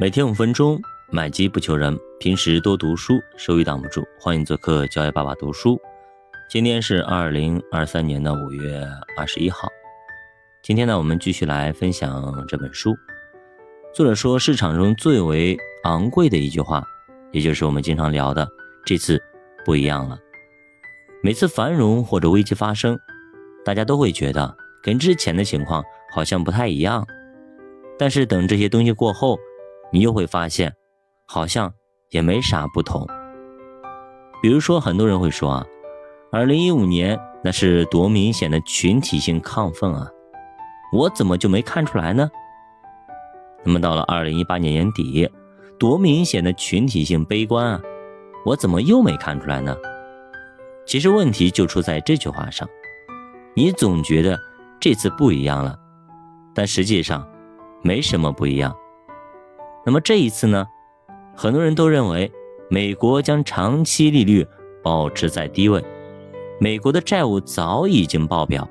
每天五分钟，买机不求人。平时多读书，收益挡不住。欢迎做客教育爸爸读书。今天是二零二三年的五月二十一号。今天呢，我们继续来分享这本书。作者说，市场中最为昂贵的一句话，也就是我们经常聊的，这次不一样了。每次繁荣或者危机发生，大家都会觉得跟之前的情况好像不太一样。但是等这些东西过后，你又会发现，好像也没啥不同。比如说，很多人会说啊，二零一五年那是多明显的群体性亢奋啊，我怎么就没看出来呢？那么到了二零一八年年底，多明显的群体性悲观啊，我怎么又没看出来呢？其实问题就出在这句话上，你总觉得这次不一样了，但实际上没什么不一样。那么这一次呢，很多人都认为美国将长期利率保持在低位，美国的债务早已经爆表，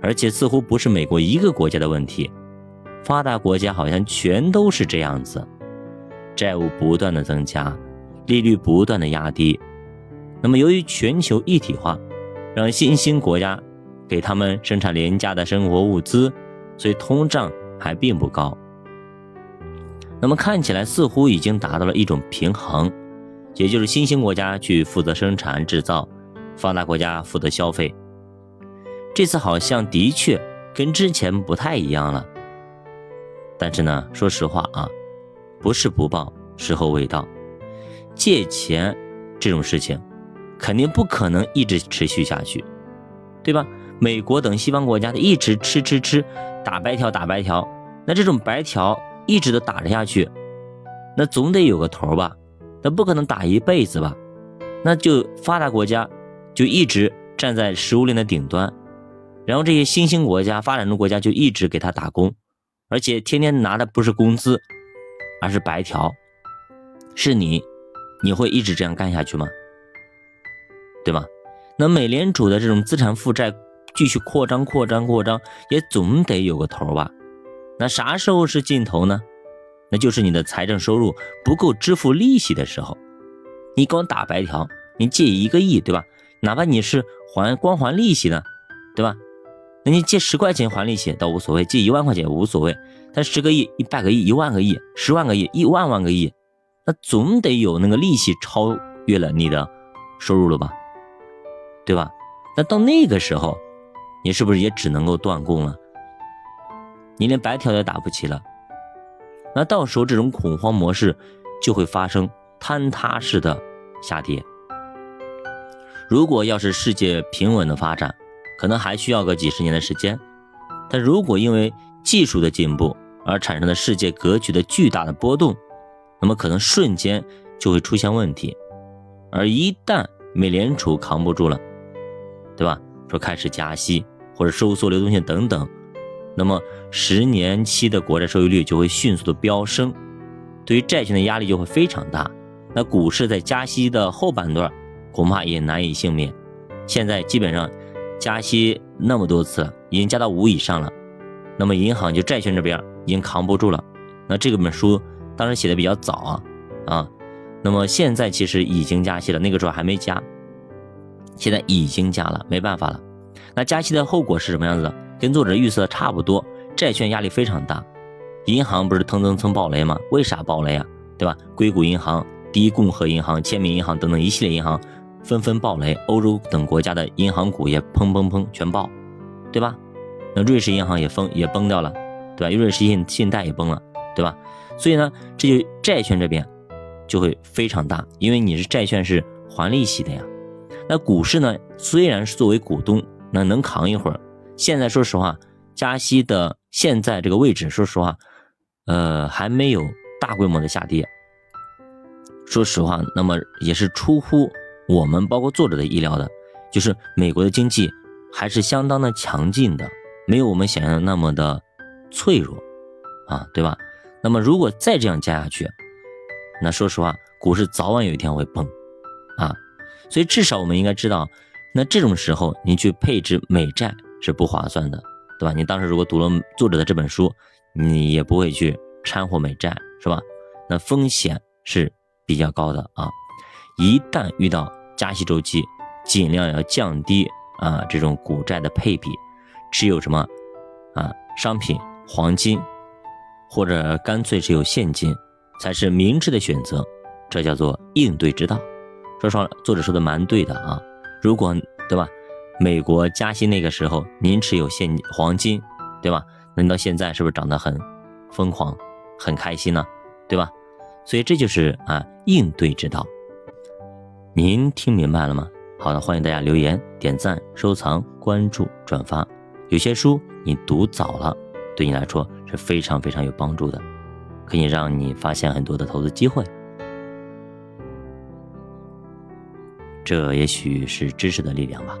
而且似乎不是美国一个国家的问题，发达国家好像全都是这样子，债务不断的增加，利率不断的压低。那么由于全球一体化，让新兴国家给他们生产廉价的生活物资，所以通胀还并不高。那么看起来似乎已经达到了一种平衡，也就是新兴国家去负责生产制造，发达国家负责消费。这次好像的确跟之前不太一样了。但是呢，说实话啊，不是不报，时候未到。借钱这种事情，肯定不可能一直持续下去，对吧？美国等西方国家的一直吃吃吃，打白条打白条，那这种白条。一直都打着下去，那总得有个头吧？那不可能打一辈子吧？那就发达国家就一直站在食物链的顶端，然后这些新兴国家、发展中国家就一直给他打工，而且天天拿的不是工资，而是白条。是你，你会一直这样干下去吗？对吧？那美联储的这种资产负债继续扩张、扩张、扩张，也总得有个头吧？那啥时候是尽头呢？那就是你的财政收入不够支付利息的时候。你光打白条，你借一个亿，对吧？哪怕你是还光还利息呢，对吧？那你借十块钱还利息倒无所谓，借一万块钱也无所谓。但十个亿、一百个亿、一万个亿、十万个亿、一万万个亿，那总得有那个利息超越了你的收入了吧？对吧？那到那个时候，你是不是也只能够断供了？你连白条也打不起了，那到时候这种恐慌模式就会发生坍塌式的下跌。如果要是世界平稳的发展，可能还需要个几十年的时间。但如果因为技术的进步而产生的世界格局的巨大的波动，那么可能瞬间就会出现问题。而一旦美联储扛不住了，对吧？说开始加息或者收缩流动性等等。那么十年期的国债收益率就会迅速的飙升，对于债券的压力就会非常大。那股市在加息的后半段，恐怕也难以幸免。现在基本上加息那么多次，已经加到五以上了。那么银行就债券这边已经扛不住了。那这个本书当时写的比较早啊啊，那么现在其实已经加息了，那个时候还没加，现在已经加了，没办法了。那加息的后果是什么样子的？跟作者预测差不多，债券压力非常大，银行不是蹭蹭蹭暴雷吗？为啥暴雷啊？对吧？硅谷银行、第一共和银行、签名银行等等一系列银行纷纷暴雷，欧洲等国家的银行股也砰砰砰全爆，对吧？那瑞士银行也崩也崩掉了，对吧？瑞士信信贷也崩了，对吧？所以呢，这就债券这边就会非常大，因为你是债券是还利息的呀。那股市呢，虽然是作为股东，那能扛一会儿。现在说实话，加息的现在这个位置，说实话，呃，还没有大规模的下跌。说实话，那么也是出乎我们包括作者的意料的，就是美国的经济还是相当的强劲的，没有我们想象的那么的脆弱啊，对吧？那么如果再这样加下去，那说实话，股市早晚有一天会崩啊。所以至少我们应该知道，那这种时候你去配置美债。是不划算的，对吧？你当时如果读了作者的这本书，你也不会去掺和美债，是吧？那风险是比较高的啊。一旦遇到加息周期，尽量要降低啊这种股债的配比，持有什么啊商品、黄金，或者干脆持有现金，才是明智的选择。这叫做应对之道。说实话，作者说的蛮对的啊。如果对吧，美国加息那个时候，您持有现黄金，对吧？那到现在是不是涨得很疯狂、很开心呢？对吧？所以这就是啊应对之道。您听明白了吗？好的，欢迎大家留言、点赞、收藏、关注、转发。有些书你读早了，对你来说是非常非常有帮助的，可以让你发现很多的投资机会。这也许是知识的力量吧。